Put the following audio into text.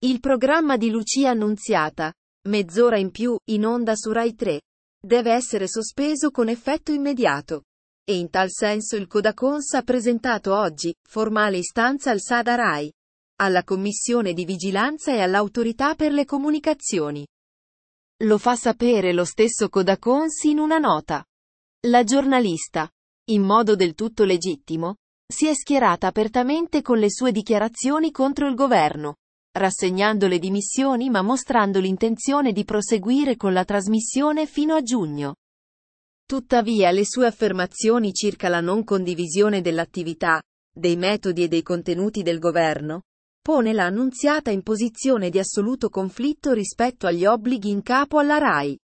Il programma di Lucia Annunziata, mezz'ora in più, in onda su Rai 3, deve essere sospeso con effetto immediato. E in tal senso il Codacons ha presentato oggi, formale istanza al Sada Rai, alla Commissione di Vigilanza e all'Autorità per le Comunicazioni. Lo fa sapere lo stesso Codacons in una nota. La giornalista, in modo del tutto legittimo, si è schierata apertamente con le sue dichiarazioni contro il governo rassegnando le dimissioni ma mostrando l'intenzione di proseguire con la trasmissione fino a giugno. Tuttavia le sue affermazioni circa la non condivisione dell'attività, dei metodi e dei contenuti del governo, pone la annunziata in posizione di assoluto conflitto rispetto agli obblighi in capo alla RAI.